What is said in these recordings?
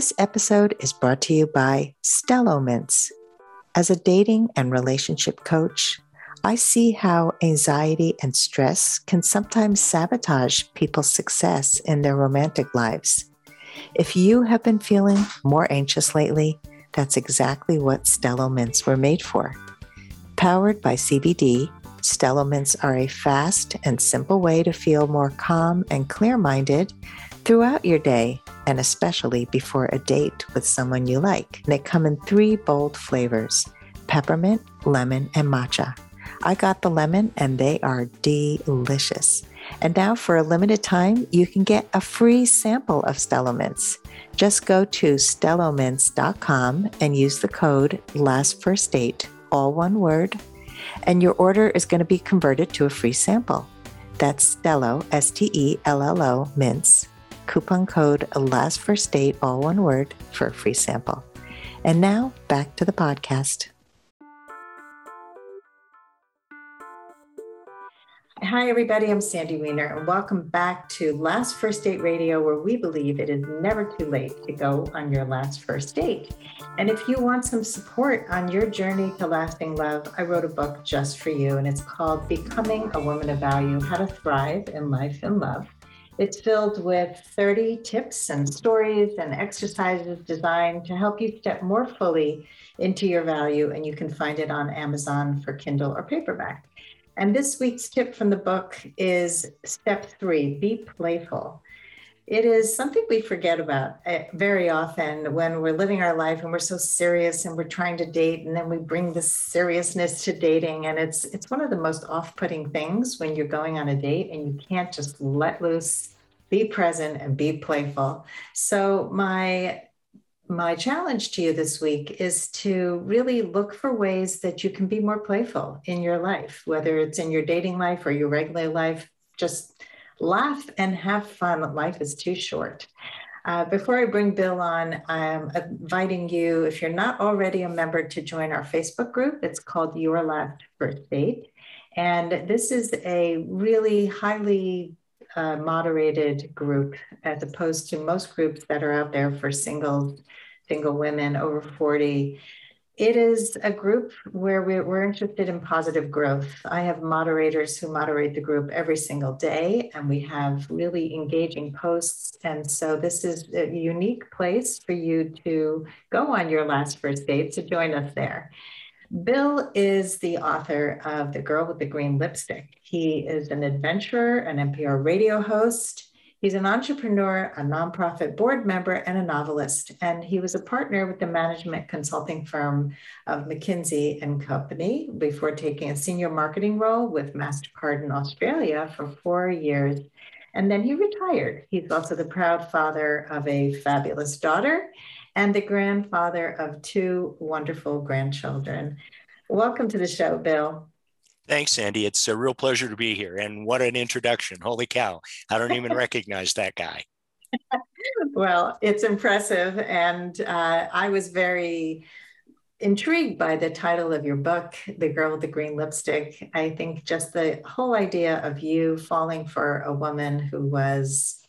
This episode is brought to you by Stello Mints. As a dating and relationship coach, I see how anxiety and stress can sometimes sabotage people's success in their romantic lives. If you have been feeling more anxious lately, that's exactly what Stello Mints were made for. Powered by CBD, Stello Mints are a fast and simple way to feel more calm and clear minded throughout your day, and especially before a date with someone you like. They come in three bold flavors peppermint, lemon, and matcha. I got the lemon, and they are delicious. And now, for a limited time, you can get a free sample of Stello Mints. Just go to stellomints.com and use the code Last First Date, all one word, and your order is going to be converted to a free sample. That's Stello, S T E L L O, Mints. Coupon code Last First Date, all one word, for a free sample. And now, back to the podcast. Hi, everybody. I'm Sandy Weiner, and welcome back to Last First Date Radio, where we believe it is never too late to go on your last first date. And if you want some support on your journey to lasting love, I wrote a book just for you, and it's called Becoming a Woman of Value How to Thrive in Life and Love. It's filled with 30 tips and stories and exercises designed to help you step more fully into your value, and you can find it on Amazon for Kindle or paperback. And this week's tip from the book is step three be playful. It is something we forget about eh, very often when we're living our life and we're so serious and we're trying to date and then we bring this seriousness to dating and it's it's one of the most off-putting things when you're going on a date and you can't just let loose be present and be playful. So my my challenge to you this week is to really look for ways that you can be more playful in your life, whether it's in your dating life or your regular life. Just laugh and have fun. Life is too short. Uh, before I bring Bill on, I'm inviting you, if you're not already a member, to join our Facebook group. It's called Your Last First Date. And this is a really highly uh, moderated group as opposed to most groups that are out there for single, single women over 40. It is a group where we're, interested in positive growth. I have moderators who moderate the group every single day, and we have really engaging posts. And so, this is a unique place for you to go on your last first date. to join us there. Bill is the author of The Girl with the Green Lipstick. He is an adventurer, an NPR radio host. He's an entrepreneur, a nonprofit board member, and a novelist. And he was a partner with the management consulting firm of McKinsey and Company before taking a senior marketing role with MasterCard in Australia for four years. And then he retired. He's also the proud father of a fabulous daughter and the grandfather of two wonderful grandchildren. Welcome to the show, Bill. Thanks, Sandy. It's a real pleasure to be here. And what an introduction. Holy cow. I don't even recognize that guy. well, it's impressive. And uh, I was very intrigued by the title of your book, The Girl with the Green Lipstick. I think just the whole idea of you falling for a woman who was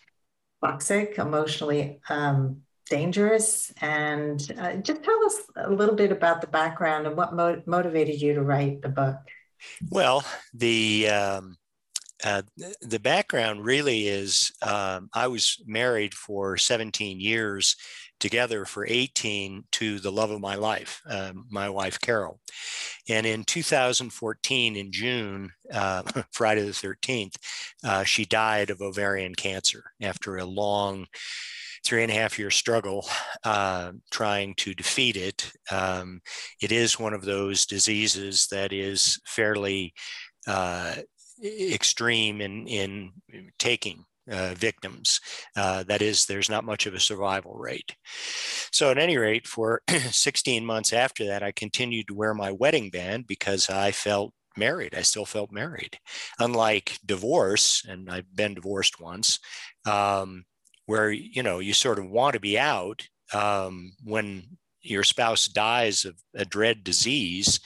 toxic, emotionally um, dangerous. And uh, just tell us a little bit about the background and what mo- motivated you to write the book. Well, the um, uh, the background really is um, I was married for 17 years, together for 18 to the love of my life, uh, my wife Carol. And in 2014, in June, uh, Friday the 13th, uh, she died of ovarian cancer after a long three and a half year struggle uh, trying to defeat it. Um, it is one of those diseases that is fairly uh, extreme in, in taking uh, victims. Uh, that is, there's not much of a survival rate. So, at any rate, for 16 months after that, I continued to wear my wedding band because I felt married. I still felt married. Unlike divorce, and I've been divorced once, um, where you know you sort of want to be out um, when your spouse dies of a dread disease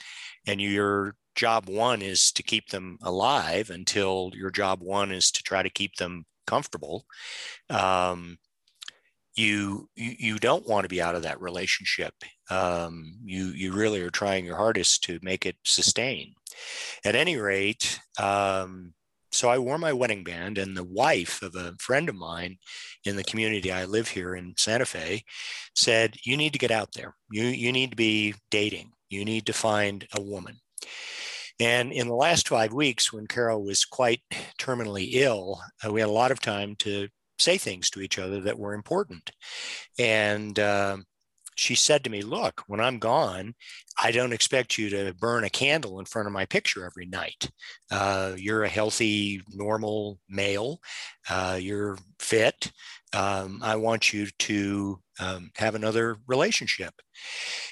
and your job one is to keep them alive until your job one is to try to keep them comfortable um, you you, you don't want to be out of that relationship. Um, you you really are trying your hardest to make it sustain. At any rate, um, so I wore my wedding band, and the wife of a friend of mine in the community I live here in Santa Fe said, "You need to get out there. You you need to be dating. You need to find a woman." And in the last five weeks, when Carol was quite terminally ill, uh, we had a lot of time to say things to each other that were important. And uh, she said to me, Look, when I'm gone, I don't expect you to burn a candle in front of my picture every night. Uh, you're a healthy, normal male. Uh, you're fit. Um, I want you to um, have another relationship.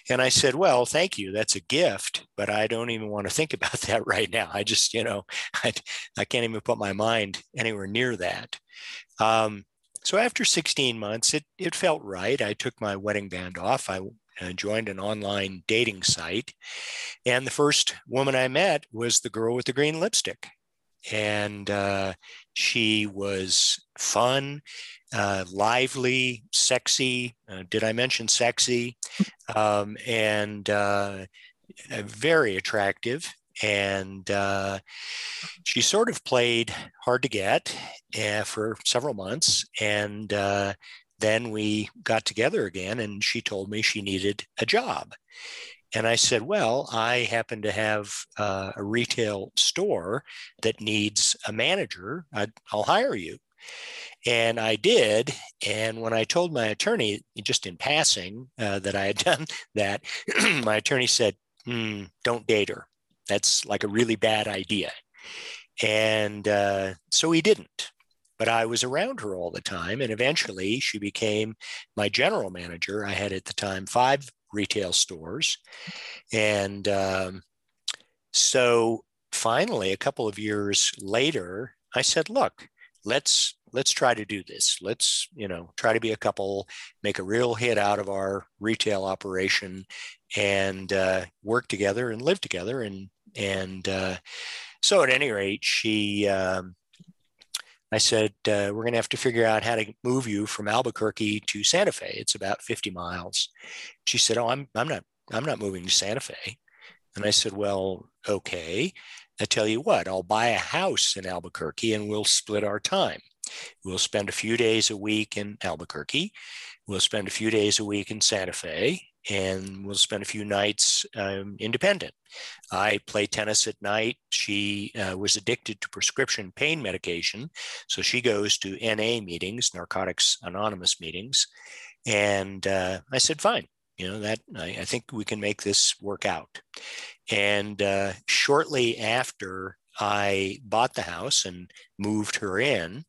And I said, Well, thank you. That's a gift, but I don't even want to think about that right now. I just, you know, I, I can't even put my mind anywhere near that. Um, so after 16 months, it, it felt right. I took my wedding band off. I joined an online dating site. And the first woman I met was the girl with the green lipstick. And uh, she was fun, uh, lively, sexy. Uh, did I mention sexy? Um, and uh, very attractive and uh, she sort of played hard to get uh, for several months and uh, then we got together again and she told me she needed a job and i said well i happen to have uh, a retail store that needs a manager i will hire you and I did. And when I told my attorney, just in passing, uh, that I had done that, my attorney said, mm, Don't date her. That's like a really bad idea. And uh, so he didn't. But I was around her all the time. And eventually she became my general manager. I had at the time five retail stores. And um, so finally, a couple of years later, I said, look, let's let's try to do this let's you know try to be a couple make a real hit out of our retail operation and uh, work together and live together and and uh, so at any rate, she, um, I said, uh, we're going to have to figure out how to move you from Albuquerque to Santa Fe. It's about 50 miles. She said, oh, I'm, I'm not, I'm not moving to Santa Fe. And I said, well, okay. I tell you what, I'll buy a house in Albuquerque and we'll split our time. We'll spend a few days a week in Albuquerque. We'll spend a few days a week in Santa Fe and we'll spend a few nights um, independent. I play tennis at night. She uh, was addicted to prescription pain medication. So she goes to NA meetings, Narcotics Anonymous meetings. And uh, I said, fine, you know, that I, I, think we can make this work out. And uh, shortly after I bought the house and moved her in,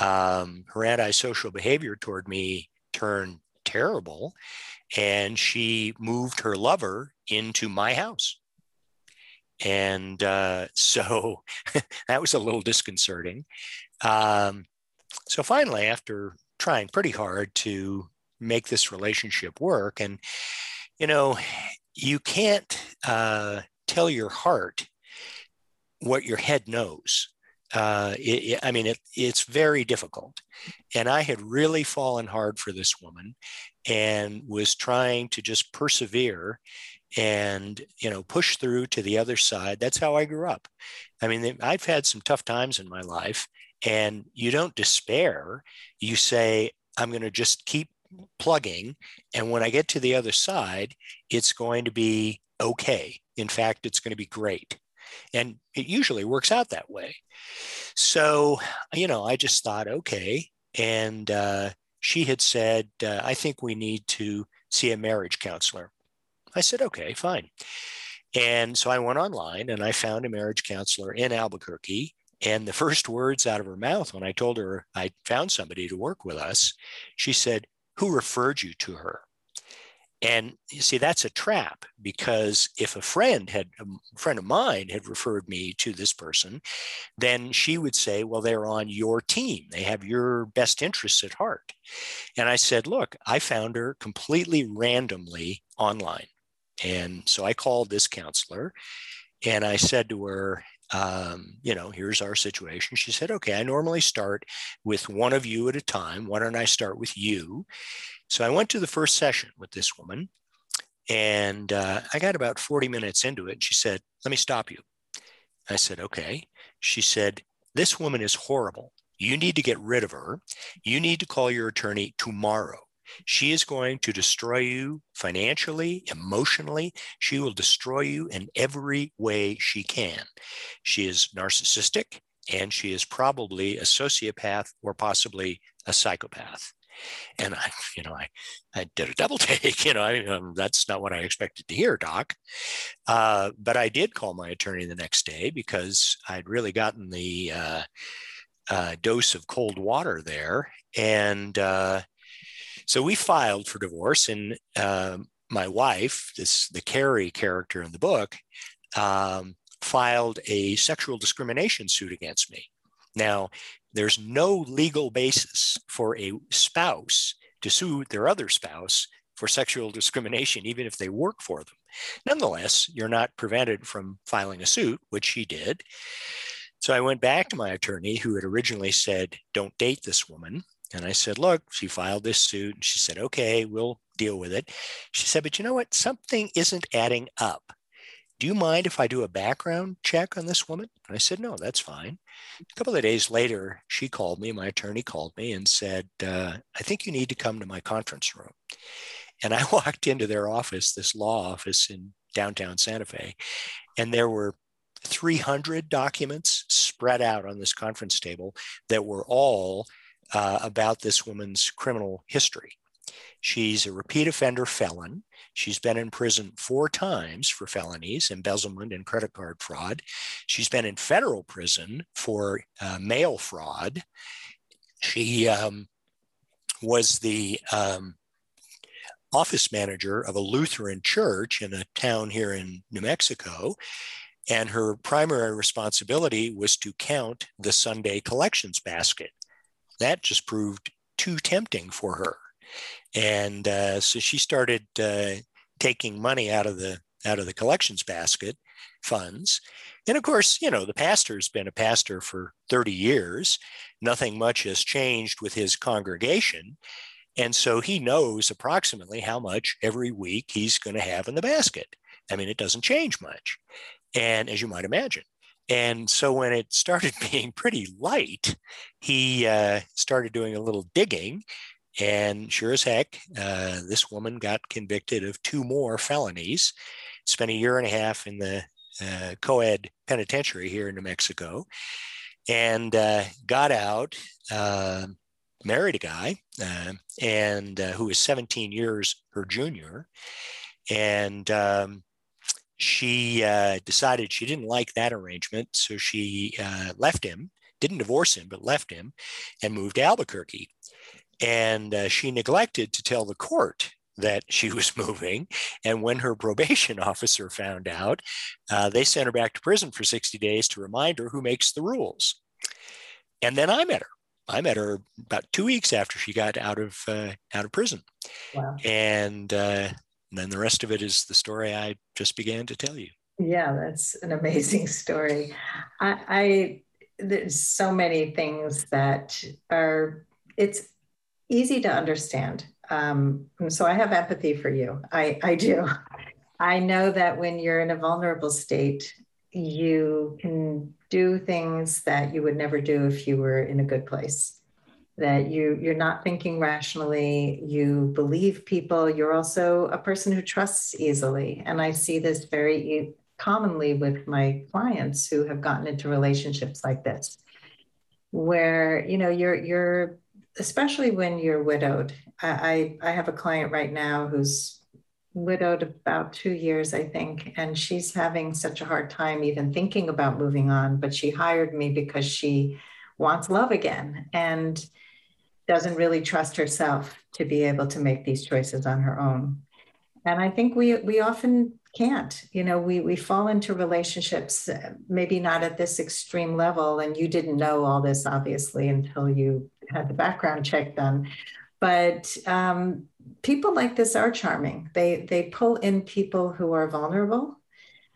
um, her antisocial behavior toward me turned terrible and she moved her lover into my house. And uh, so that was a little disconcerting. Um, so finally, after trying pretty hard to make this relationship work, and you know, you can't uh, tell your heart what your head knows. Uh, it, I mean, it, it's very difficult. And I had really fallen hard for this woman and was trying to just persevere and you know push through to the other side. That's how i grew up. I mean i've had some tough times in my life and you don't despair. You say i'm going to just keep plugging. And when i get to the other side it's going to be okay. In fact it's going to be great and it usually works out that way so you know i just thought okay and uh, she had said, uh, I think we need to see a marriage counselor. I said, okay, fine. And so I went online and I found a marriage counselor in Albuquerque. And the first words out of her mouth when I told her I found somebody to work with us, she said, Who referred you to her? And you see, that's a trap because if a friend had a friend of mine had referred me to this person, then she would say, Well, they're on your team. They have your best interests at heart. And I said, Look, I found her completely randomly online. And so I called this counselor and I said to her, um, you know, here's our situation. She said, okay, I normally start with one of you at a time. Why don't I start with you? So I went to the first session with this woman and uh, I got about 40 minutes into it. And she said, let me stop you. I said, okay. She said, this woman is horrible. You need to get rid of her. You need to call your attorney tomorrow. She is going to destroy you financially, emotionally. She will destroy you in every way she can. She is narcissistic and she is probably a sociopath or possibly a psychopath. And I, you know, I, I did a double take. You know, I, um, that's not what I expected to hear, Doc. Uh, but I did call my attorney the next day because I'd really gotten the uh, uh, dose of cold water there, and uh, so we filed for divorce, and um, my wife, this the Carrie character in the book, um, filed a sexual discrimination suit against me. Now, there's no legal basis for a spouse to sue their other spouse for sexual discrimination, even if they work for them. Nonetheless, you're not prevented from filing a suit, which she did. So I went back to my attorney, who had originally said, Don't date this woman. And I said, look, she filed this suit. And she said, okay, we'll deal with it. She said, but you know what? Something isn't adding up. Do you mind if I do a background check on this woman? And I said, no, that's fine. A couple of days later, she called me, my attorney called me and said, uh, I think you need to come to my conference room. And I walked into their office, this law office in downtown Santa Fe, and there were 300 documents spread out on this conference table that were all uh, about this woman's criminal history. She's a repeat offender felon. She's been in prison four times for felonies, embezzlement, and credit card fraud. She's been in federal prison for uh, mail fraud. She um, was the um, office manager of a Lutheran church in a town here in New Mexico. And her primary responsibility was to count the Sunday collections basket that just proved too tempting for her. And uh, so she started uh, taking money out of the out of the collections basket funds. And of course, you know, the pastor's been a pastor for 30 years. Nothing much has changed with his congregation. And so he knows approximately how much every week he's going to have in the basket. I mean, it doesn't change much. And as you might imagine, and so when it started being pretty light, he uh, started doing a little digging. And sure as heck, uh, this woman got convicted of two more felonies, spent a year and a half in the uh, co ed penitentiary here in New Mexico, and uh, got out, um, married a guy, um, and uh, who was 17 years her junior. And um, she uh, decided she didn't like that arrangement. So she uh, left him, didn't divorce him, but left him and moved to Albuquerque. And uh, she neglected to tell the court that she was moving. And when her probation officer found out, uh, they sent her back to prison for 60 days to remind her who makes the rules. And then I met her. I met her about two weeks after she got out of uh, out of prison, wow. and uh, and then the rest of it is the story I just began to tell you. Yeah, that's an amazing story. I, I there's so many things that are it's easy to understand. Um, so I have empathy for you. I, I do. I know that when you're in a vulnerable state, you can do things that you would never do if you were in a good place that you you're not thinking rationally you believe people you're also a person who trusts easily and i see this very commonly with my clients who have gotten into relationships like this where you know you're you're especially when you're widowed i i, I have a client right now who's widowed about two years i think and she's having such a hard time even thinking about moving on but she hired me because she wants love again and doesn't really trust herself to be able to make these choices on her own. And I think we we often can't. You know, we we fall into relationships maybe not at this extreme level and you didn't know all this obviously until you had the background check done. But um, people like this are charming. They they pull in people who are vulnerable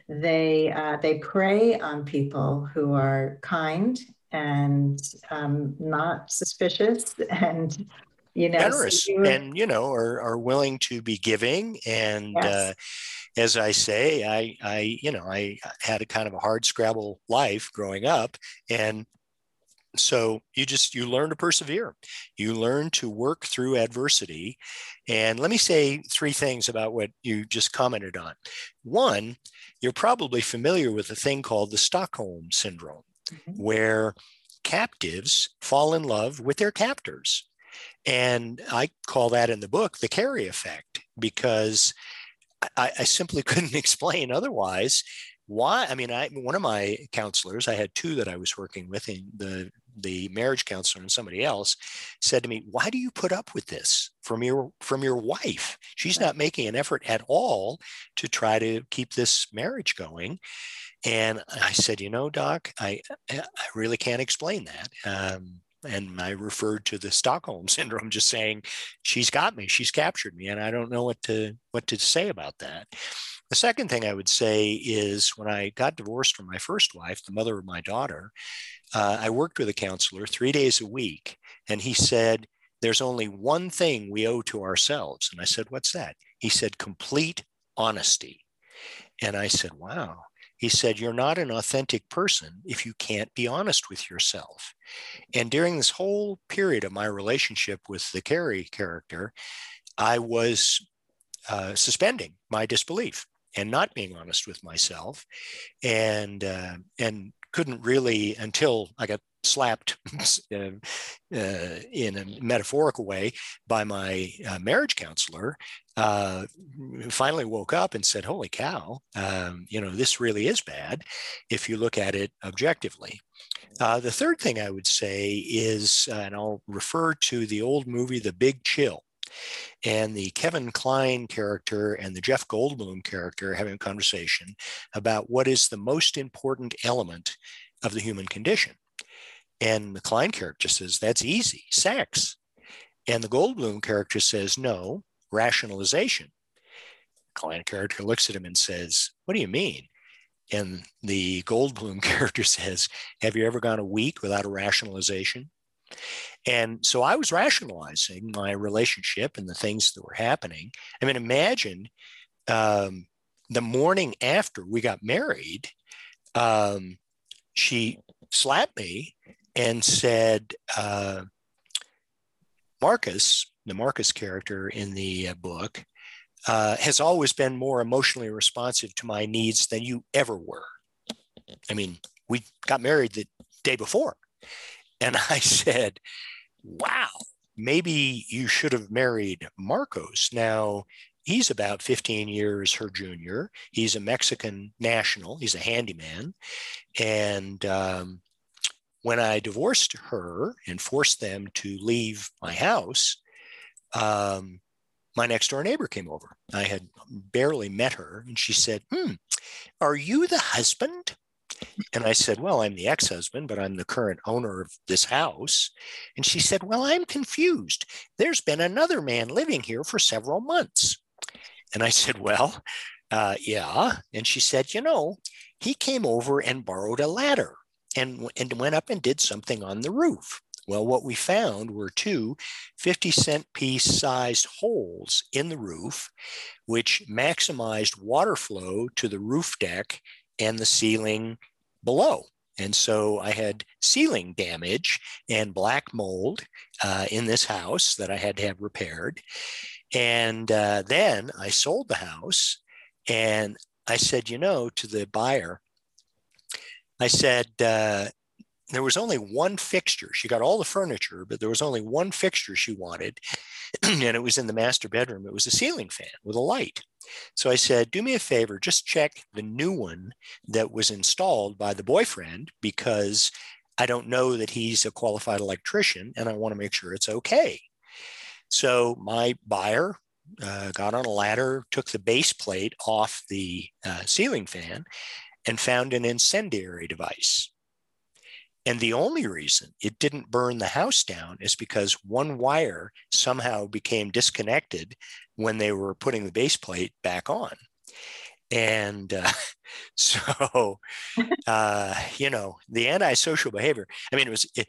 They uh, they prey on people who are kind and um, not suspicious and you know generous so you and you know are, are willing to be giving and yes. uh, as i say i i you know i had a kind of a hard scrabble life growing up and so you just you learn to persevere. You learn to work through adversity. And let me say three things about what you just commented on. One you're probably familiar with a thing called the stockholm syndrome mm-hmm. where captives fall in love with their captors. And i call that in the book the Carrie effect because I, I simply couldn't explain otherwise why i mean i one of my counselors i had two that i was working with in the the marriage counselor and somebody else said to me why do you put up with this from your from your wife? She's not making an effort at all to try to keep this marriage going. And i said you know doc i i really can't explain that. Um, and I referred to the Stockholm syndrome, just saying, "She's got me. She's captured me," and I don't know what to what to say about that. The second thing I would say is when I got divorced from my first wife, the mother of my daughter, uh, I worked with a counselor three days a week, and he said, There's only one thing we owe to ourselves. And I said, What's that? He said, Complete honesty. And I said, Wow. He said, You're not an authentic person if you can't be honest with yourself. And during this whole period of my relationship with the Carrie character, I was uh, suspending my disbelief and not being honest with myself and uh, and couldn't really until I got slapped uh, uh, in a metaphorical way by my uh, marriage counselor uh, finally woke up and said holy cow um, you know this really is bad if you look at it objectively uh, the third thing i would say is uh, and i'll refer to the old movie the big chill and the Kevin Kline character and the Jeff Goldblum character having a conversation about what is the most important element of the human condition. And the Kline character says, that's easy, sex. And the Goldblum character says, no, rationalization. Kline character looks at him and says, what do you mean? And the Goldblum character says, have you ever gone a week without a rationalization? And so I was rationalizing my relationship and the things that were happening. I mean, imagine um, the morning after we got married, um, she slapped me and said, uh, Marcus, the Marcus character in the uh, book, uh, has always been more emotionally responsive to my needs than you ever were. I mean, we got married the day before. And I said, wow, maybe you should have married Marcos. Now, he's about 15 years her junior. He's a Mexican national, he's a handyman. And um, when I divorced her and forced them to leave my house, um, my next door neighbor came over. I had barely met her, and she said, Hmm, are you the husband? And I said, Well, I'm the ex husband, but I'm the current owner of this house. And she said, Well, I'm confused. There's been another man living here for several months. And I said, Well, uh, yeah. And she said, You know, he came over and borrowed a ladder and, and went up and did something on the roof. Well, what we found were two 50 cent piece sized holes in the roof, which maximized water flow to the roof deck and the ceiling below. And so I had ceiling damage and black mold uh, in this house that I had to have repaired. And uh, then I sold the house and I said, you know, to the buyer, I said, uh, there was only one fixture. She got all the furniture, but there was only one fixture she wanted. and it was in the master bedroom. It was a ceiling fan with a light. So I said, do me a favor, just check the new one that was installed by the boyfriend because I don't know that he's a qualified electrician and I want to make sure it's okay. So my buyer uh, got on a ladder, took the base plate off the uh, ceiling fan, and found an incendiary device. And the only reason it didn't burn the house down is because one wire somehow became disconnected when they were putting the base plate back on. And uh, so, uh, you know, the antisocial behavior, I mean, it was it,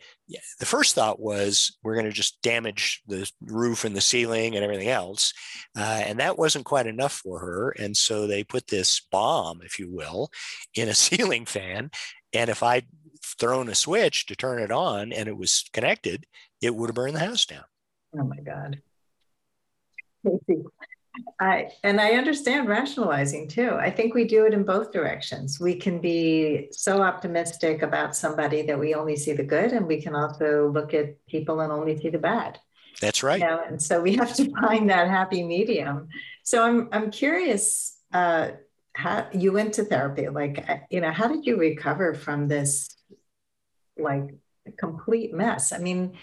the first thought was we're going to just damage the roof and the ceiling and everything else. Uh, and that wasn't quite enough for her. And so they put this bomb, if you will, in a ceiling fan. And if I'd thrown a switch to turn it on and it was connected, it would have burned the house down. Oh my God. I and I understand rationalizing too. I think we do it in both directions. We can be so optimistic about somebody that we only see the good, and we can also look at people and only see the bad. That's right. You know? And so we have to find that happy medium. So I'm I'm curious. Uh, how you went to therapy? Like, uh, you know, how did you recover from this, like, complete mess? I mean,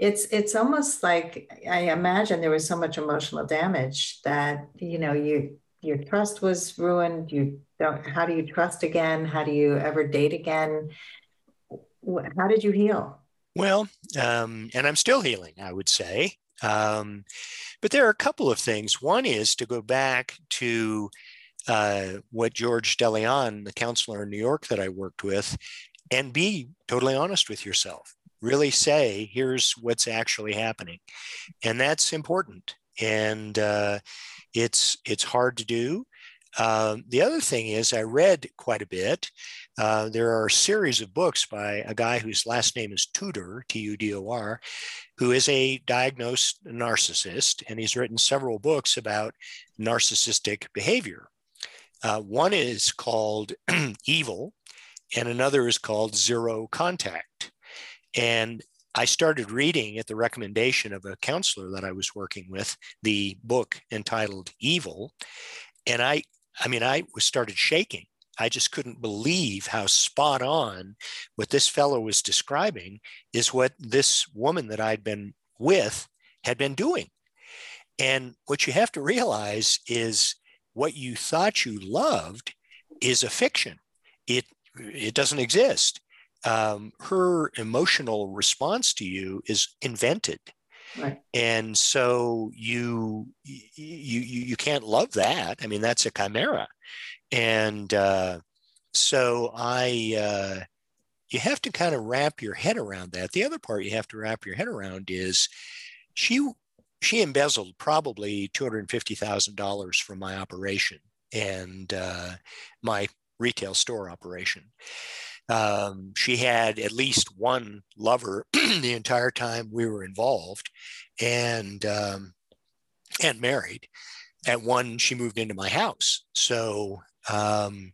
it's it's almost like I imagine there was so much emotional damage that you know you your trust was ruined. You don't. How do you trust again? How do you ever date again? How did you heal? Well, um, and I'm still healing, I would say. Um, but there are a couple of things. One is to go back to uh, what George DeLeon, the counselor in New York that I worked with, and be totally honest with yourself really say, here's what's actually happening. And that's important. And uh, it's, it's hard to do. Uh, the other thing is, I read quite a bit. Uh, there are a series of books by a guy whose last name is Tudor, T U D O R, who is a diagnosed narcissist, and he's written several books about narcissistic behavior. Uh, one is called Evil, and another is called Zero Contact. And I started reading at the recommendation of a counselor that I was working with the book entitled Evil. And I, I mean, I was started shaking. I just couldn't believe how spot on what this fellow was describing is what this woman that I'd been with had been doing. And what you have to realize is what you thought you loved is a fiction. It it doesn't exist um, her emotional response to you is invented. Right. And so you, you you can't love that. I mean, that's a chimera. And uh, so I uh, you have to kind of wrap your head around that. The other part you have to wrap your head around is she she embezzled probably two hundred fifty thousand dollars from my operation and uh, my retail store operation. Um, she had at least one lover the entire time we were involved, and um, and married. At one, she moved into my house. So um,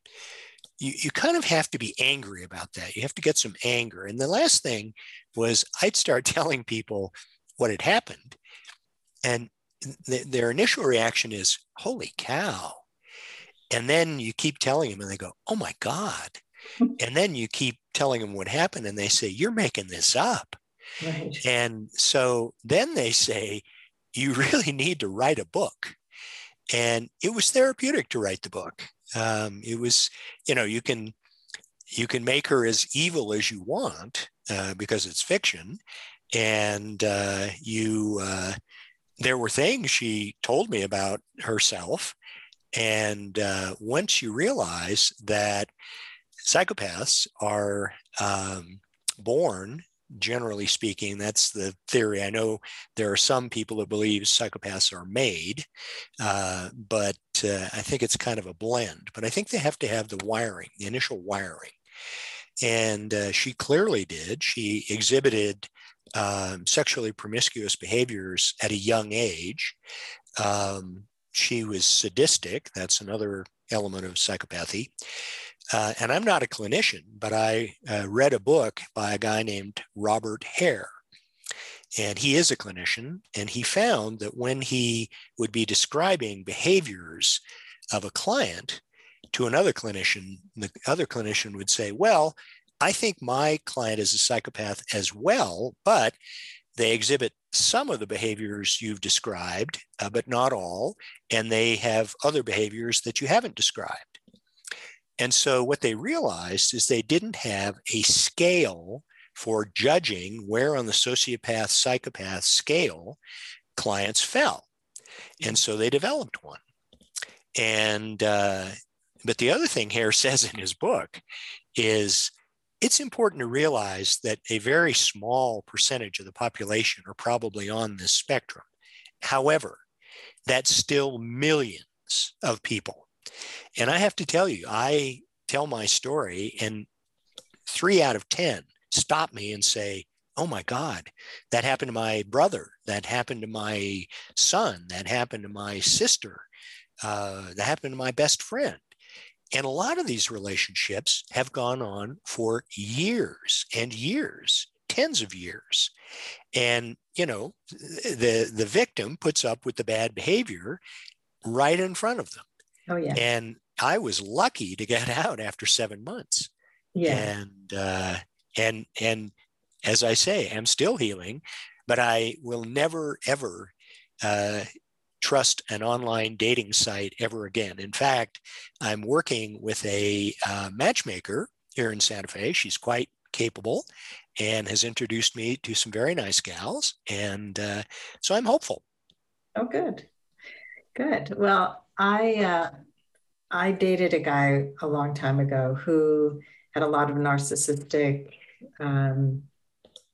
you, you kind of have to be angry about that. You have to get some anger. And the last thing was I'd start telling people what had happened, and th- their initial reaction is, "Holy cow!" And then you keep telling them, and they go, "Oh my god!" and then you keep telling them what happened and they say you're making this up. Right. and so then they say you really need to write a book. And it was therapeutic to write the book. Um, it was you know you can you can make her as evil as you want uh, because it's fiction. And uh, you uh, there were things she told me about herself. And uh, once you realize that psychopaths are um, born generally speaking that's the theory. I know there are some people that believe psychopaths are made uh, but uh, i think it's kind of a blend but i think they have to have the wiring the initial wiring. And uh, she clearly did. She exhibited um, sexually promiscuous behaviors at a young age. Um, she was sadistic. That's another element of psychopathy uh, and I'm not a clinician, but I uh, read a book by a guy named Robert Hare. And he is a clinician. And he found that when he would be describing behaviors of a client to another clinician, the other clinician would say, Well, I think my client is a psychopath as well, but they exhibit some of the behaviors you've described, uh, but not all. And they have other behaviors that you haven't described. And so what they realized is they didn't have a scale for judging where on the sociopath psychopath scale clients fell. And so they developed one. And uh, but the other thing Hare says in his book is it's important to realize that a very small percentage of the population are probably on this spectrum. However, that's still millions of people. And I have to tell you, I tell my story, and three out of 10 stop me and say, Oh my God, that happened to my brother. That happened to my son. That happened to my sister. Uh, that happened to my best friend. And a lot of these relationships have gone on for years and years, tens of years. And, you know, the, the victim puts up with the bad behavior right in front of them. Oh, yeah. And I was lucky to get out after seven months. Yeah. And, uh, and, and as I say, I'm still healing, but I will never, ever uh, trust an online dating site ever again. In fact, I'm working with a uh, matchmaker here in Santa Fe. She's quite capable and has introduced me to some very nice gals. And uh, so I'm hopeful. Oh, good. Good. Well, I, uh, I dated a guy a long time ago who had a lot of narcissistic, um,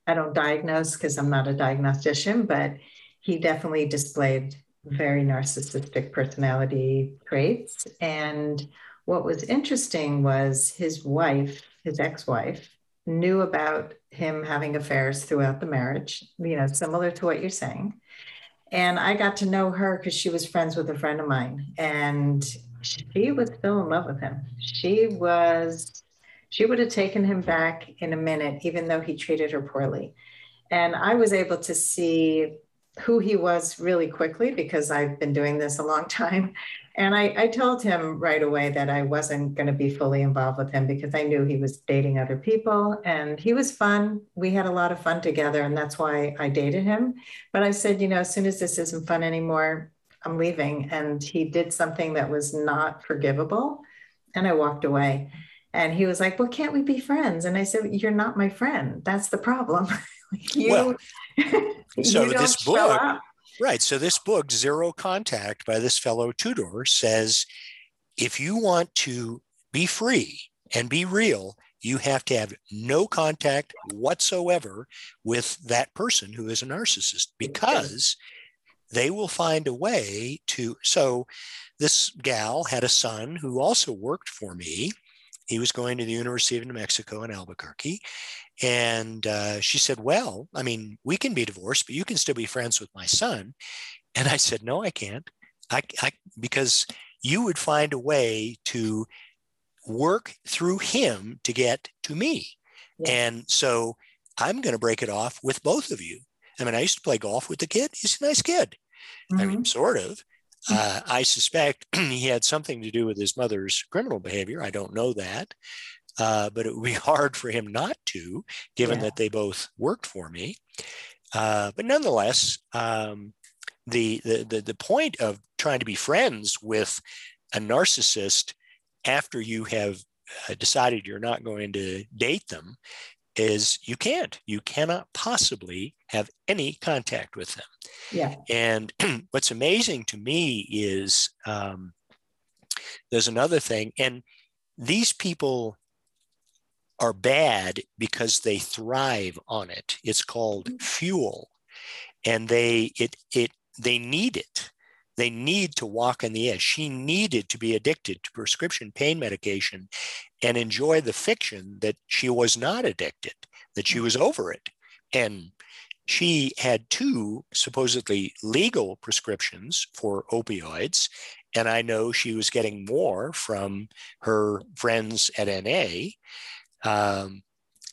I don't diagnose because I'm not a diagnostician, but he definitely displayed very narcissistic personality traits. And what was interesting was his wife, his ex wife, knew about him having affairs throughout the marriage, you know, similar to what you're saying. And I got to know her because she was friends with a friend of mine. And she was still in love with him. She was, she would have taken him back in a minute, even though he treated her poorly. And I was able to see who he was really quickly because I've been doing this a long time. And I, I told him right away that I wasn't going to be fully involved with him because I knew he was dating other people and he was fun. We had a lot of fun together, and that's why I dated him. But I said, you know, as soon as this isn't fun anymore, I'm leaving. And he did something that was not forgivable. And I walked away. And he was like, Well, can't we be friends? And I said, You're not my friend. That's the problem. you, well, so this book, right? So this book, Zero Contact, by this fellow Tudor, says if you want to be free and be real, you have to have no contact whatsoever with that person who is a narcissist because they will find a way to. So, this gal had a son who also worked for me. He was going to the University of New Mexico in Albuquerque. And uh, she said, Well, I mean, we can be divorced, but you can still be friends with my son. And I said, No, I can't. I, I because you would find a way to work through him to get to me. Yeah. And so I'm going to break it off with both of you. I mean, I used to play golf with the kid. He's a nice kid. Mm-hmm. I mean, mm-hmm. sort of. Mm-hmm. Uh, I suspect he had something to do with his mother's criminal behavior. I don't know that. Uh, but it would be hard for him not to, given yeah. that they both worked for me. Uh, but nonetheless, um, the, the, the the point of trying to be friends with a narcissist after you have uh, decided you're not going to date them is you can't you cannot possibly have any contact with them yeah and what's amazing to me is um, there's another thing and these people are bad because they thrive on it. It's called mm-hmm. fuel. And they it it they need it. They need to walk in the edge. She needed to be addicted to prescription pain medication and enjoy the fiction that she was not addicted, that she was over it. And she had two supposedly legal prescriptions for opioids. And I know she was getting more from her friends at NA. Um,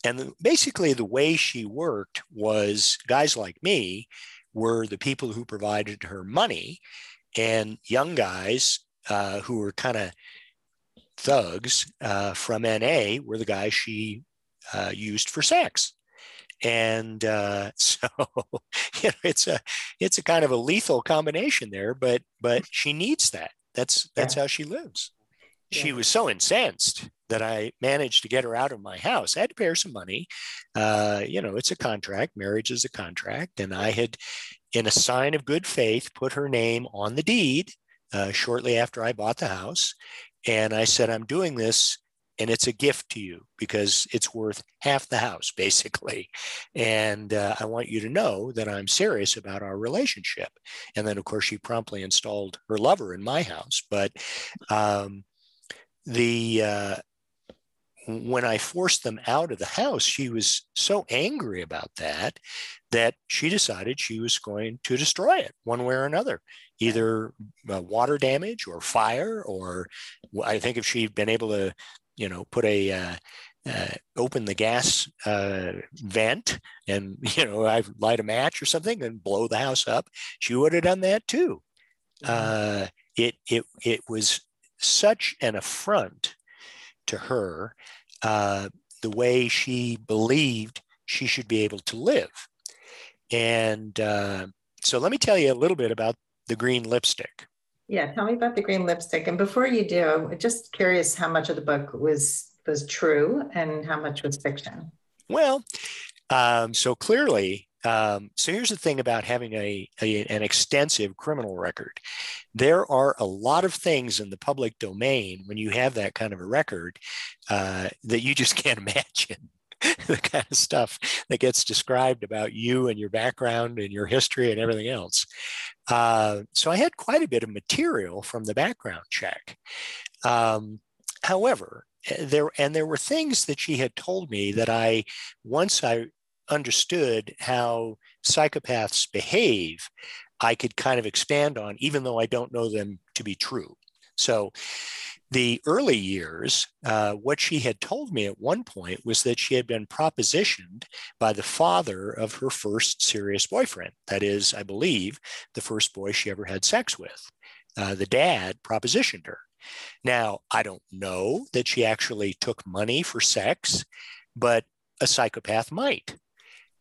and basically, the way she worked was guys like me were the people who provided her money, and young guys uh, who were kind of thugs uh, from NA were the guys she uh, used for sex. And uh, so, you know, it's a it's a kind of a lethal combination there, but but she needs that. That's that's yeah. how she lives. Yeah. She was so incensed that I managed to get her out of my house. I had to pay her some money. Uh, you know, it's a contract. Marriage is a contract. And I had, in a sign of good faith, put her name on the deed uh, shortly after I bought the house. And I said, I'm doing this and it's a gift to you because it's worth half the house basically and uh, i want you to know that i'm serious about our relationship and then of course she promptly installed her lover in my house but um, the uh, when I forced them out of the house, she was so angry about that that she decided she was going to destroy it one way or another, either uh, water damage or fire, or I think if she'd been able to, you know, put a uh, uh, open the gas uh, vent and you know I light a match or something and blow the house up, she would have done that too. Uh, it it it was such an affront to her uh, the way she believed she should be able to live. And uh, so let me tell you a little bit about the green lipstick. Yeah, tell me about the green lipstick. And before you do, I'm just curious how much of the book was was true and how much was fiction. Well, um, so clearly um, so here's the thing about having a, a, an extensive criminal record. There are a lot of things in the public domain when you have that kind of a record uh, that you just can't imagine. the kind of stuff that gets described about you and your background and your history and everything else. Uh, so I had quite a bit of material from the background check. Um, however, eh, there and there were things that she had told me that I once I understood how psychopaths behave, I could kind of expand on, even though I don't know them to be true. So, the early years, uh, what she had told me at one point was that she had been propositioned by the father of her first serious boyfriend. That is, I believe, the first boy she ever had sex with. Uh, the dad propositioned her. Now, I don't know that she actually took money for sex, but a psychopath might.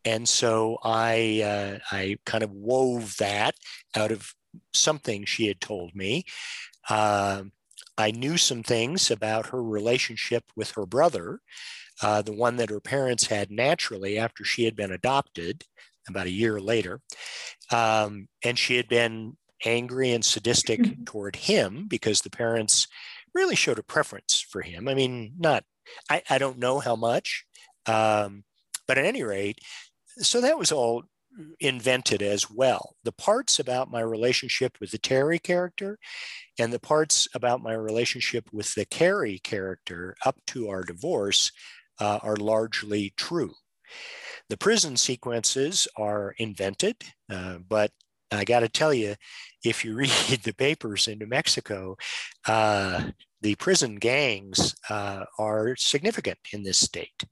And so I, uh, I kind of wove that out of something she had told me. Uh, I knew some things about her relationship with her brother, uh, the one that her parents had naturally after she had been adopted about a year later. Um, and she had been angry and sadistic mm-hmm. toward him because the parents really showed a preference for him. I mean, not, I, I don't know how much, um, but at any rate, so that was all invented as well. The parts about my relationship with the Terry character and the parts about my relationship with the Carrie character up to our divorce uh, are largely true. The prison sequences are invented, uh, but I got to tell you, if you read the papers in New Mexico, uh, the prison gangs uh, are significant in this state.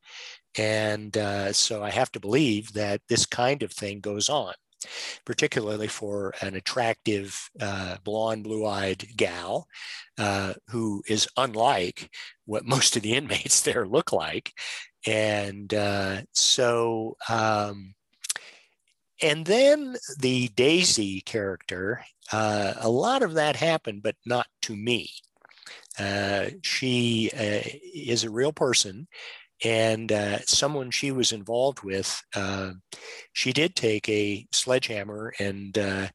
And uh, so I have to believe that this kind of thing goes on, particularly for an attractive uh, blonde, blue eyed gal uh, who is unlike what most of the inmates there look like. And uh, so, um, and then the Daisy character, uh, a lot of that happened, but not to me. Uh, she is a real person and uh, someone she was involved with, uh, she did take a sledgehammer and uh,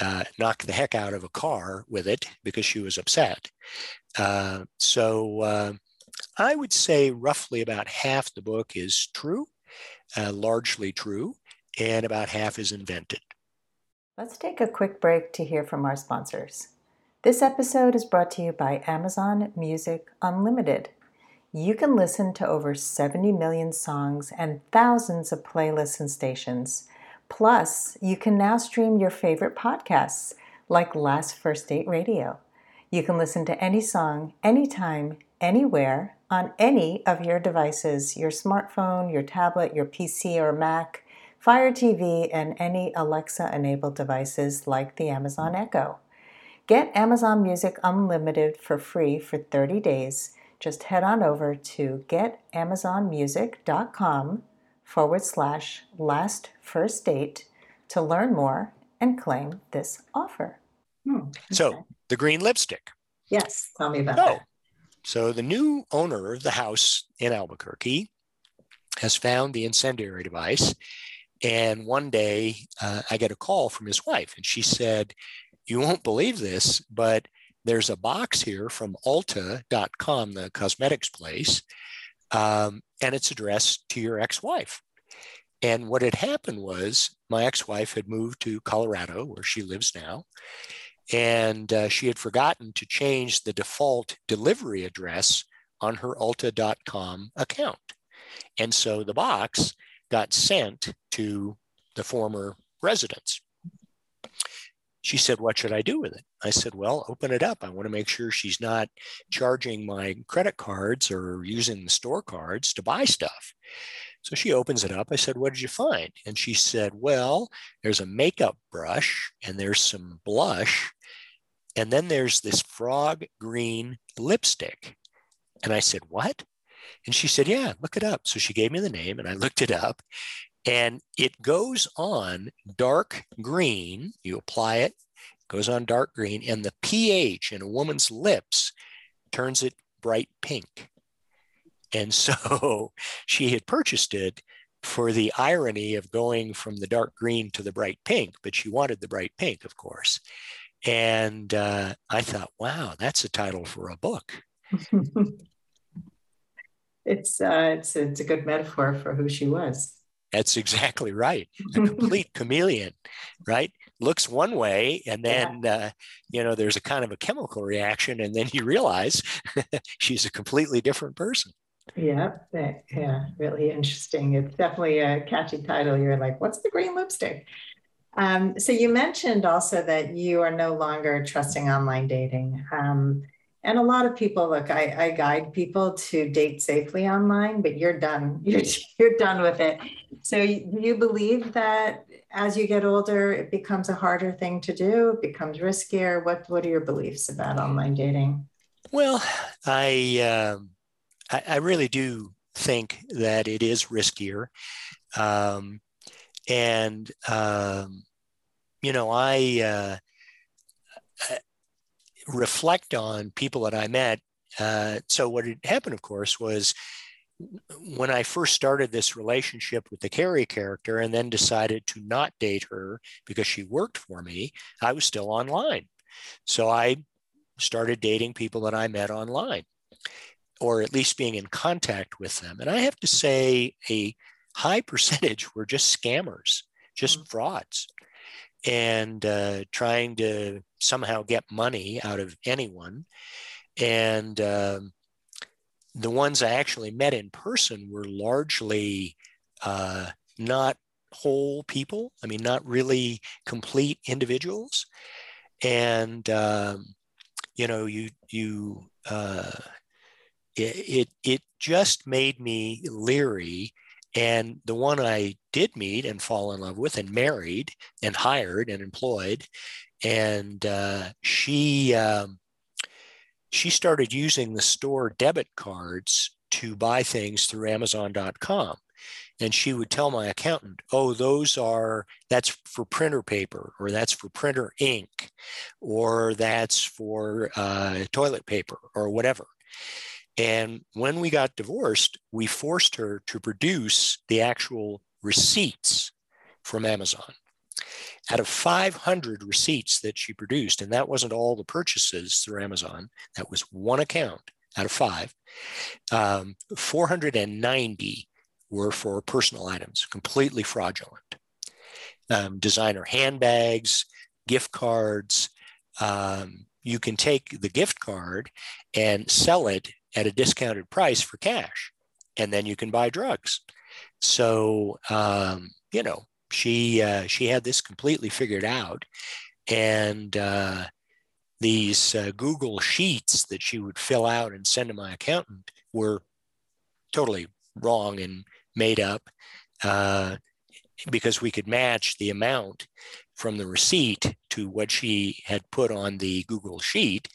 uh knock the heck out of a car with it because she was upset. Uh, so uh, I would say roughly about half the book is true, largely true, and about half is invented. Let's take a quick break to hear from our sponsors. This episode is brought to you by Amazon Music Unlimited you can listen to over 70 million songs and thousands of playlists and stations. Plus, you can now stream your favorite podcasts like Last First Date Radio. You can listen to any song, anytime, anywhere, on any of your devices your smartphone, your tablet, your PC or Mac, Fire TV, and any Alexa enabled devices like the Amazon Echo. Get Amazon Music Unlimited for free for 30 days just head on over to getamazonmusic.com forward slash last first date to learn more and claim this offer. Hmm, okay. So the green lipstick. Yes, tell me about that. So the new owner of the house in Albuquerque has found the incendiary device. And one day uh, I get a call from his wife, and she said, You won't believe this, but there's a box here from Ulta.com, the cosmetics place, um, and it's addressed to your ex-wife. And what had happened was my ex-wife had moved to Colorado, where she lives now, and uh, she had forgotten to change the default delivery address on her Ulta.com account. And so the box got sent to the former residence. She said, What should I do with it? I said, Well, open it up. I want to make sure she's not charging my credit cards or using the store cards to buy stuff. So she opens it up. I said, What did you find? And she said, Well, there's a makeup brush and there's some blush. And then there's this frog green lipstick. And I said, What? And she said, Yeah, look it up. So she gave me the name and I looked it up. And it goes on dark green. You apply it, goes on dark green, and the pH in a woman's lips turns it bright pink. And so she had purchased it for the irony of going from the dark green to the bright pink, but she wanted the bright pink, of course. And uh, I thought, wow, that's a title for a book. it's uh, it's it's a good metaphor for who she was. That's exactly right. A complete chameleon, right? Looks one way, and then yeah. uh, you know there's a kind of a chemical reaction, and then you realize she's a completely different person. Yeah, yeah, really interesting. It's definitely a catchy title. You're like, what's the green lipstick? Um, so you mentioned also that you are no longer trusting online dating. Um, and a lot of people look I, I, guide people to date safely online but you're done. You're, you're done with it. So you believe that as you get older it becomes a harder thing to do? It becomes riskier? What what are your beliefs about online dating? Well i uh, I, I, really do think that it is riskier. Um, and um, you know i uh, reflect on people that I met. Uh, so what had happened, of course, was when I first started this relationship with the Carrie character and then decided to not date her because she worked for me, I was still online. So I started dating people that I met online or at least being in contact with them. And I have to say, a high percentage were just scammers, just mm-hmm. frauds and uh, trying to somehow get money out of anyone. And um, the ones I actually met in person were largely uh, not whole people. I mean, not really complete individuals. And um, you know, you you uh, it, it it just made me leery and the one I did meet and fall in love with and married and hired and employed, and uh, she um, she started using the store debit cards to buy things through Amazon.com. And she would tell my accountant, oh, those are, that's for printer paper, or that's for printer ink, or that's for uh, toilet paper, or whatever. And when we got divorced, we forced her to produce the actual receipts from Amazon. Out of 500 receipts that she produced, and that wasn't all the purchases through Amazon, that was one account out of five, um, 490 were for personal items, completely fraudulent. Um, designer handbags, gift cards. Um, you can take the gift card and sell it at a discounted price for cash, and then you can buy drugs. So um, you know, she uh, she had this completely figured out, and uh, these uh, Google sheets that she would fill out and send to my accountant were totally wrong and made up uh, because we could match the amount from the receipt to what she had put on the Google sheet,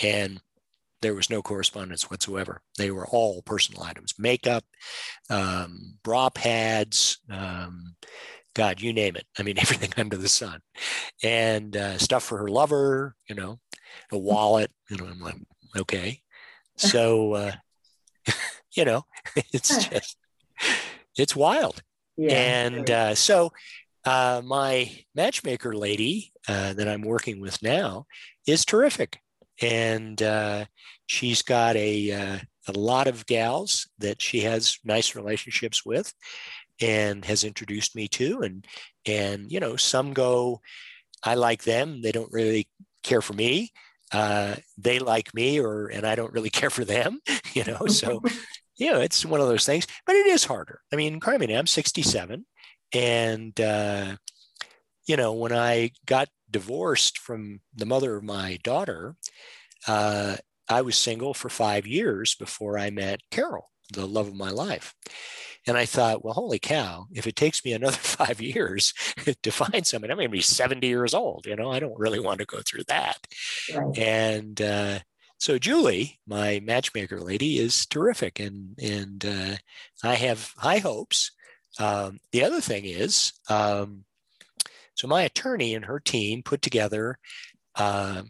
and there was no correspondence whatsoever. They were all personal items, makeup, um, bra pads, um, God, you name it. I mean, everything under the sun, and uh, stuff for her lover. You know, a wallet. You know, I'm like, okay. So, uh, you know, it's just, it's wild. Yeah, and uh, so, uh, my matchmaker lady uh, that I'm working with now is terrific and uh, she's got a, uh, a lot of gals that she has nice relationships with and has introduced me to and and you know some go i like them. They don't really care for me. Uh, they like me or and i don't really care for them you know so you know it's one of those things but it is harder. I mean carmen i'm 67 and uh, you know when i got divorced from the mother of my daughter uh, i was single for five years before i met carol the love of my life and I thought, well, holy cow, if it takes me another five years to find someone, I'm going to be 70 years old. You know, I don't really want to go through that. Right. And uh, so Julie, my matchmaker lady, is terrific. And, and uh, I have high hopes. Um, the other thing is, um, so my attorney and her team put together uh,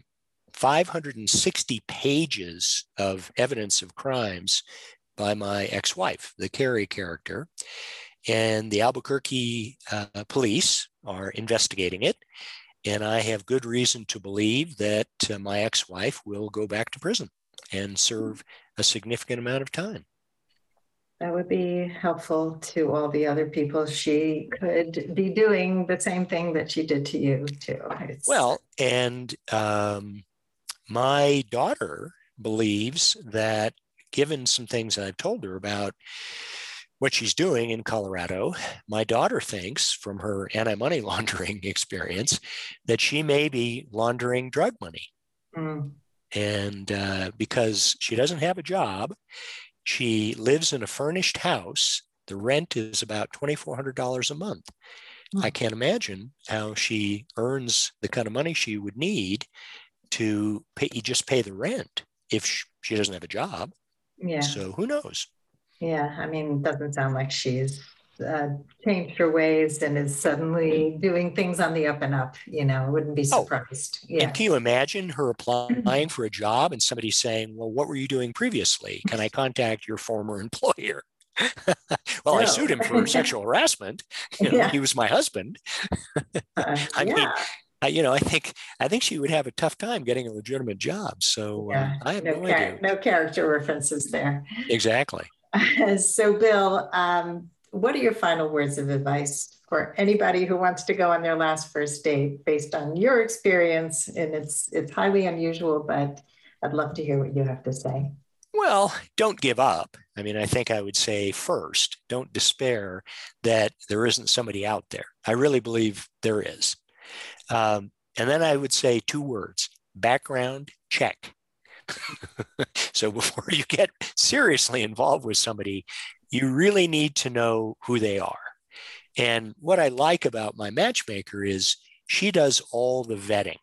560 pages of evidence of crimes by my ex wife, the Carrie character. And the Albuquerque uh, police are investigating it. And I have good reason to believe that uh, my ex wife will go back to prison and serve a significant amount of time. That would be helpful to all the other people. She could be doing the same thing that she did to you, too. It's... Well, and um, my daughter believes that given some things I've told her about what she's doing in Colorado, my daughter thinks from her anti money laundering experience that she may be laundering drug money. Mm. And uh, because she doesn't have a job, she lives in a furnished house. The rent is about $2,400 a month. Mm. I can't imagine how she earns the kind of money she would need to pay, just pay the rent if she doesn't have a job. Yeah. So who knows? Yeah, I mean, doesn't sound like she's uh, changed her ways and is suddenly doing things on the up and up. You know, I wouldn't be oh, surprised. Oh, yeah. And can you imagine her applying for a job and somebody saying, "Well, what were you doing previously? Can I contact your former employer?" well, no. I sued him for sexual harassment. You know, yeah. He was my husband. uh, I yeah. mean, I, you know, I think I think she would have a tough time getting a legitimate job. So uh, I have no, no char-. No character references there. Exactly. so, Bill, um, what are your final words of advice for anybody who wants to go on their last first date, based on your experience? And it's it's highly unusual, but I'd love to hear what you have to say. Well, don't give up. I mean, I think I would say first, don't despair that there isn't somebody out there. I really believe there is. Um, and then I would say two words background check. so before you get seriously involved with somebody, you really need to know who they are. And what I like about my matchmaker is she does all the vetting.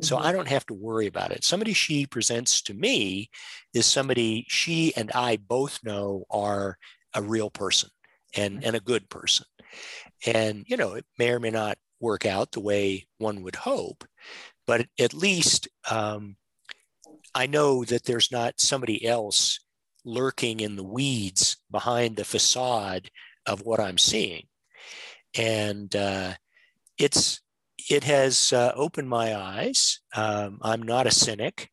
So mm-hmm. I don't have to worry about it. Somebody she presents to me is somebody she and I both know are a real person and, and a good person. And, you know, it may or may not work out the way one would hope, but at least um, I know that there's not somebody else lurking in the weeds behind the facade of what I'm seeing. And uh, it's it has uh, opened my eyes. Um, I'm not a cynic.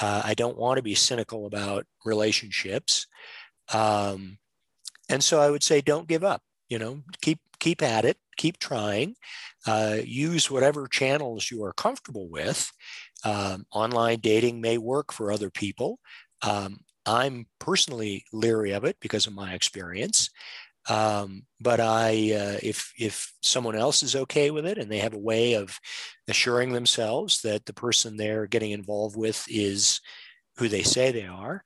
Uh, I don't want to be cynical about relationships. Um, and so I would say, don't give up. You know, keep keep at it, keep trying. Uh, use whatever channels you are comfortable with. Um, online dating may work for other people. Um, I'm personally leery of it because of my experience. Um, but I, uh, if if someone else is okay with it and they have a way of assuring themselves that the person they're getting involved with is who they say they are,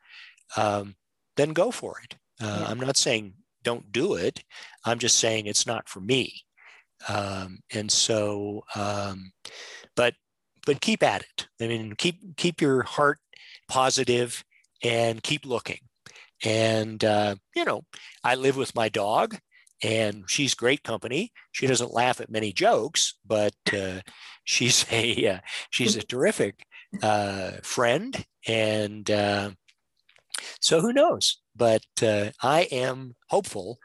um, then go for it. Uh, yeah. I'm not saying don't do it. I'm just saying it's not for me. Um, and so, um, but but keep at it. I mean, keep keep your heart positive and keep looking. And uh, you know, I live with my dog, and she's great company. She doesn't laugh at many jokes, but uh, she's a uh, she's a terrific uh, friend, and uh, so who knows? But uh, I am hopeful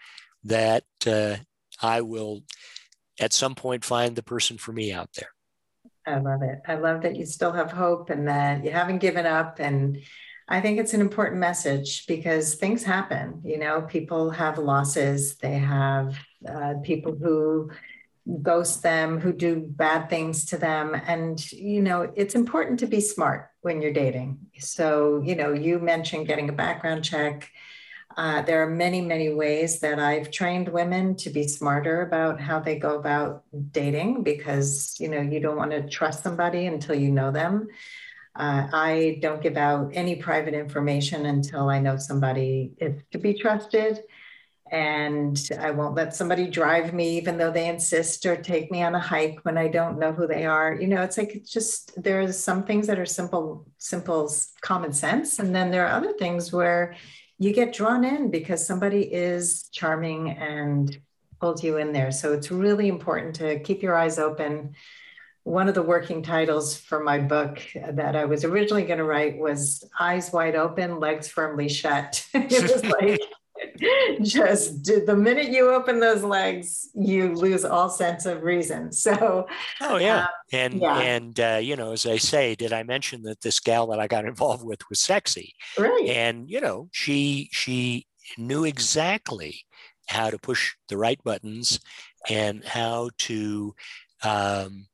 that I will at some point find the person for me out there. I love it. I love that you still have hope and that you haven't given up. And I think it's an important message because things happen. You know, people have losses, they have uh, people who ghost them, who do bad things to them. And, you know, it's important to be smart when you're dating. So, you know, you mentioned getting a background check. Uh, there are many, many ways that I've trained women to be smarter about how they go about dating because, you know, you don't want to trust somebody until you know them. Uh, I don't give out any private information until I know somebody is to be trusted and I won't let somebody drive me, even though they insist, or take me on a hike when I don't know who they are. You know, it's like it's just there's some things that are simple, simple common sense, and then there are other things where you get drawn in because somebody is charming and pulls you in there. So it's really important to keep your eyes open. One of the working titles for my book that I was originally going to write was Eyes Wide Open, Legs Firmly Shut. it was like, just the minute you open those legs, you lose all sense of reason. So, oh yeah, um, and yeah. and uh, you know, as I say, did I mention that this gal that I got involved with was sexy? Right. And you know, she she knew exactly how to push the right buttons and how to um,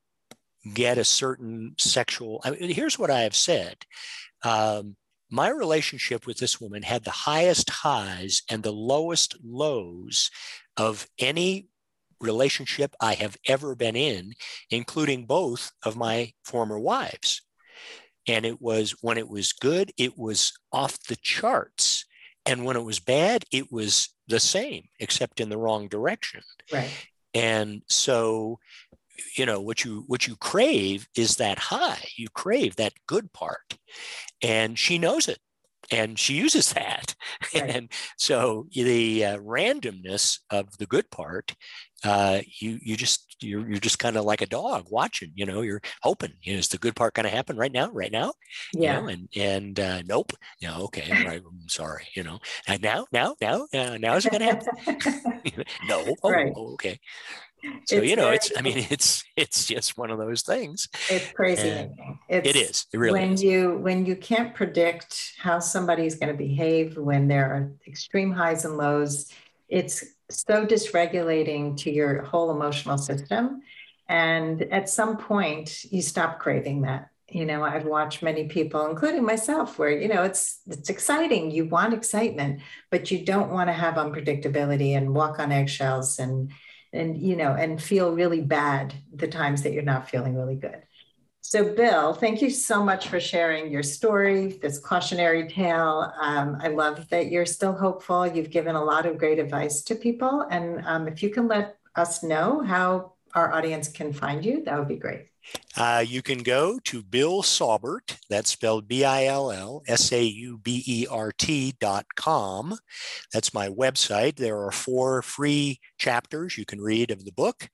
get a certain sexual. I mean, here's what I have said. Um, my relationship with this woman had the highest highs and the lowest lows of any relationship I have ever been in, including both of my former wives. And it was when it was good, it was off the charts. And when it was bad, it was the same, except in the wrong direction. Right. And so, you know, what you what you crave is that high. You crave that good part. And she knows it and she uses that. Right. and so the uh, randomness of the good part uh, you you just you're, you're just kind of like a dog watching you know you're hoping you know, is the good part going to happen right now right now? Yeah. you know, and and uh, nope. You know okay right, i'm sorry you know. And now now now uh, now is it going to happen? No. Oh, right. okay so it's you know it's i mean it's it's just one of those things. It's crazy. It's, it is. It really when is. you when you can't predict how somebody's going to behave when there are extreme highs and lows it's so dysregulating to your whole emotional system. And at some point you stop craving that. You know i've watched many people including myself where you know it's it's exciting. You want excitement but you don't want to have unpredictability and walk on eggshells and and you know and feel really bad the times that you're not feeling really good. So bill thank you so much for sharing your story this cautionary tale. Um, i love that you're still hopeful. You've given a lot of great advice to people and um, if you can let us know how our audience can find you that would be great uh, you can go to Bill Saubert, that's spelled B I L L S A U B E R T dot com. That's my website. There are four free chapters you can read of the book.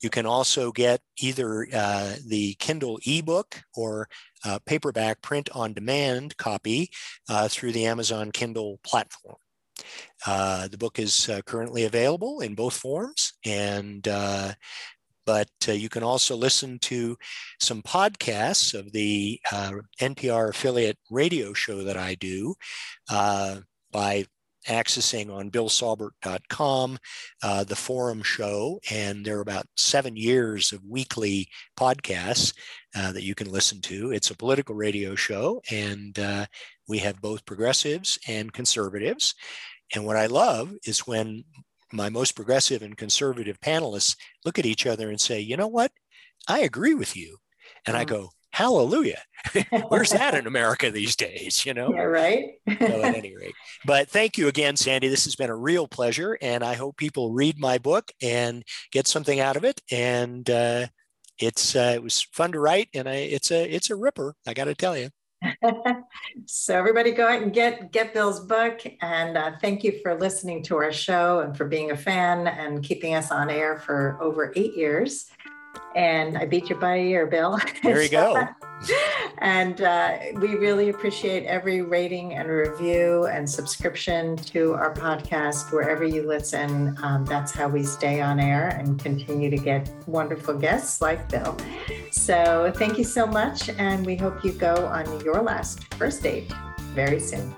You can also get either uh, the Kindle ebook or uh, paperback print on demand copy uh, through the Amazon Kindle platform. Uh, the book is uh, currently available in both forms, and uh, but uh, you can also listen to some podcasts of the uh, NPR affiliate radio show that I do uh, by accessing on billsaubert.com uh, the forum show and there are about seven years of weekly podcasts uh, that you can listen to. It's a political radio show and uh, we have both progressives and conservatives. And what i love is when my most progressive and conservative panelists look at each other and say, you know what? I agree with you. And I mm. go, hallelujah. Where's that in America these days? You know? Yeah, right. so at any rate. But thank you again, Sandy. This has been a real pleasure. And I hope people read my book and get something out of it. And uh, it's uh, it was fun to write and I, it's a it's a ripper, I gotta tell you. so everybody go out and get get Bill's book and uh, thank you for listening to our show and for being a fan and keeping us on air for over eight years. And I beat you by a year, Bill. There you go. and uh, we really appreciate every rating and review and subscription to our podcast wherever you listen. Um, that's how we stay on air and continue to get wonderful guests like Bill. So thank you so much, and we hope you go on your last first date very soon.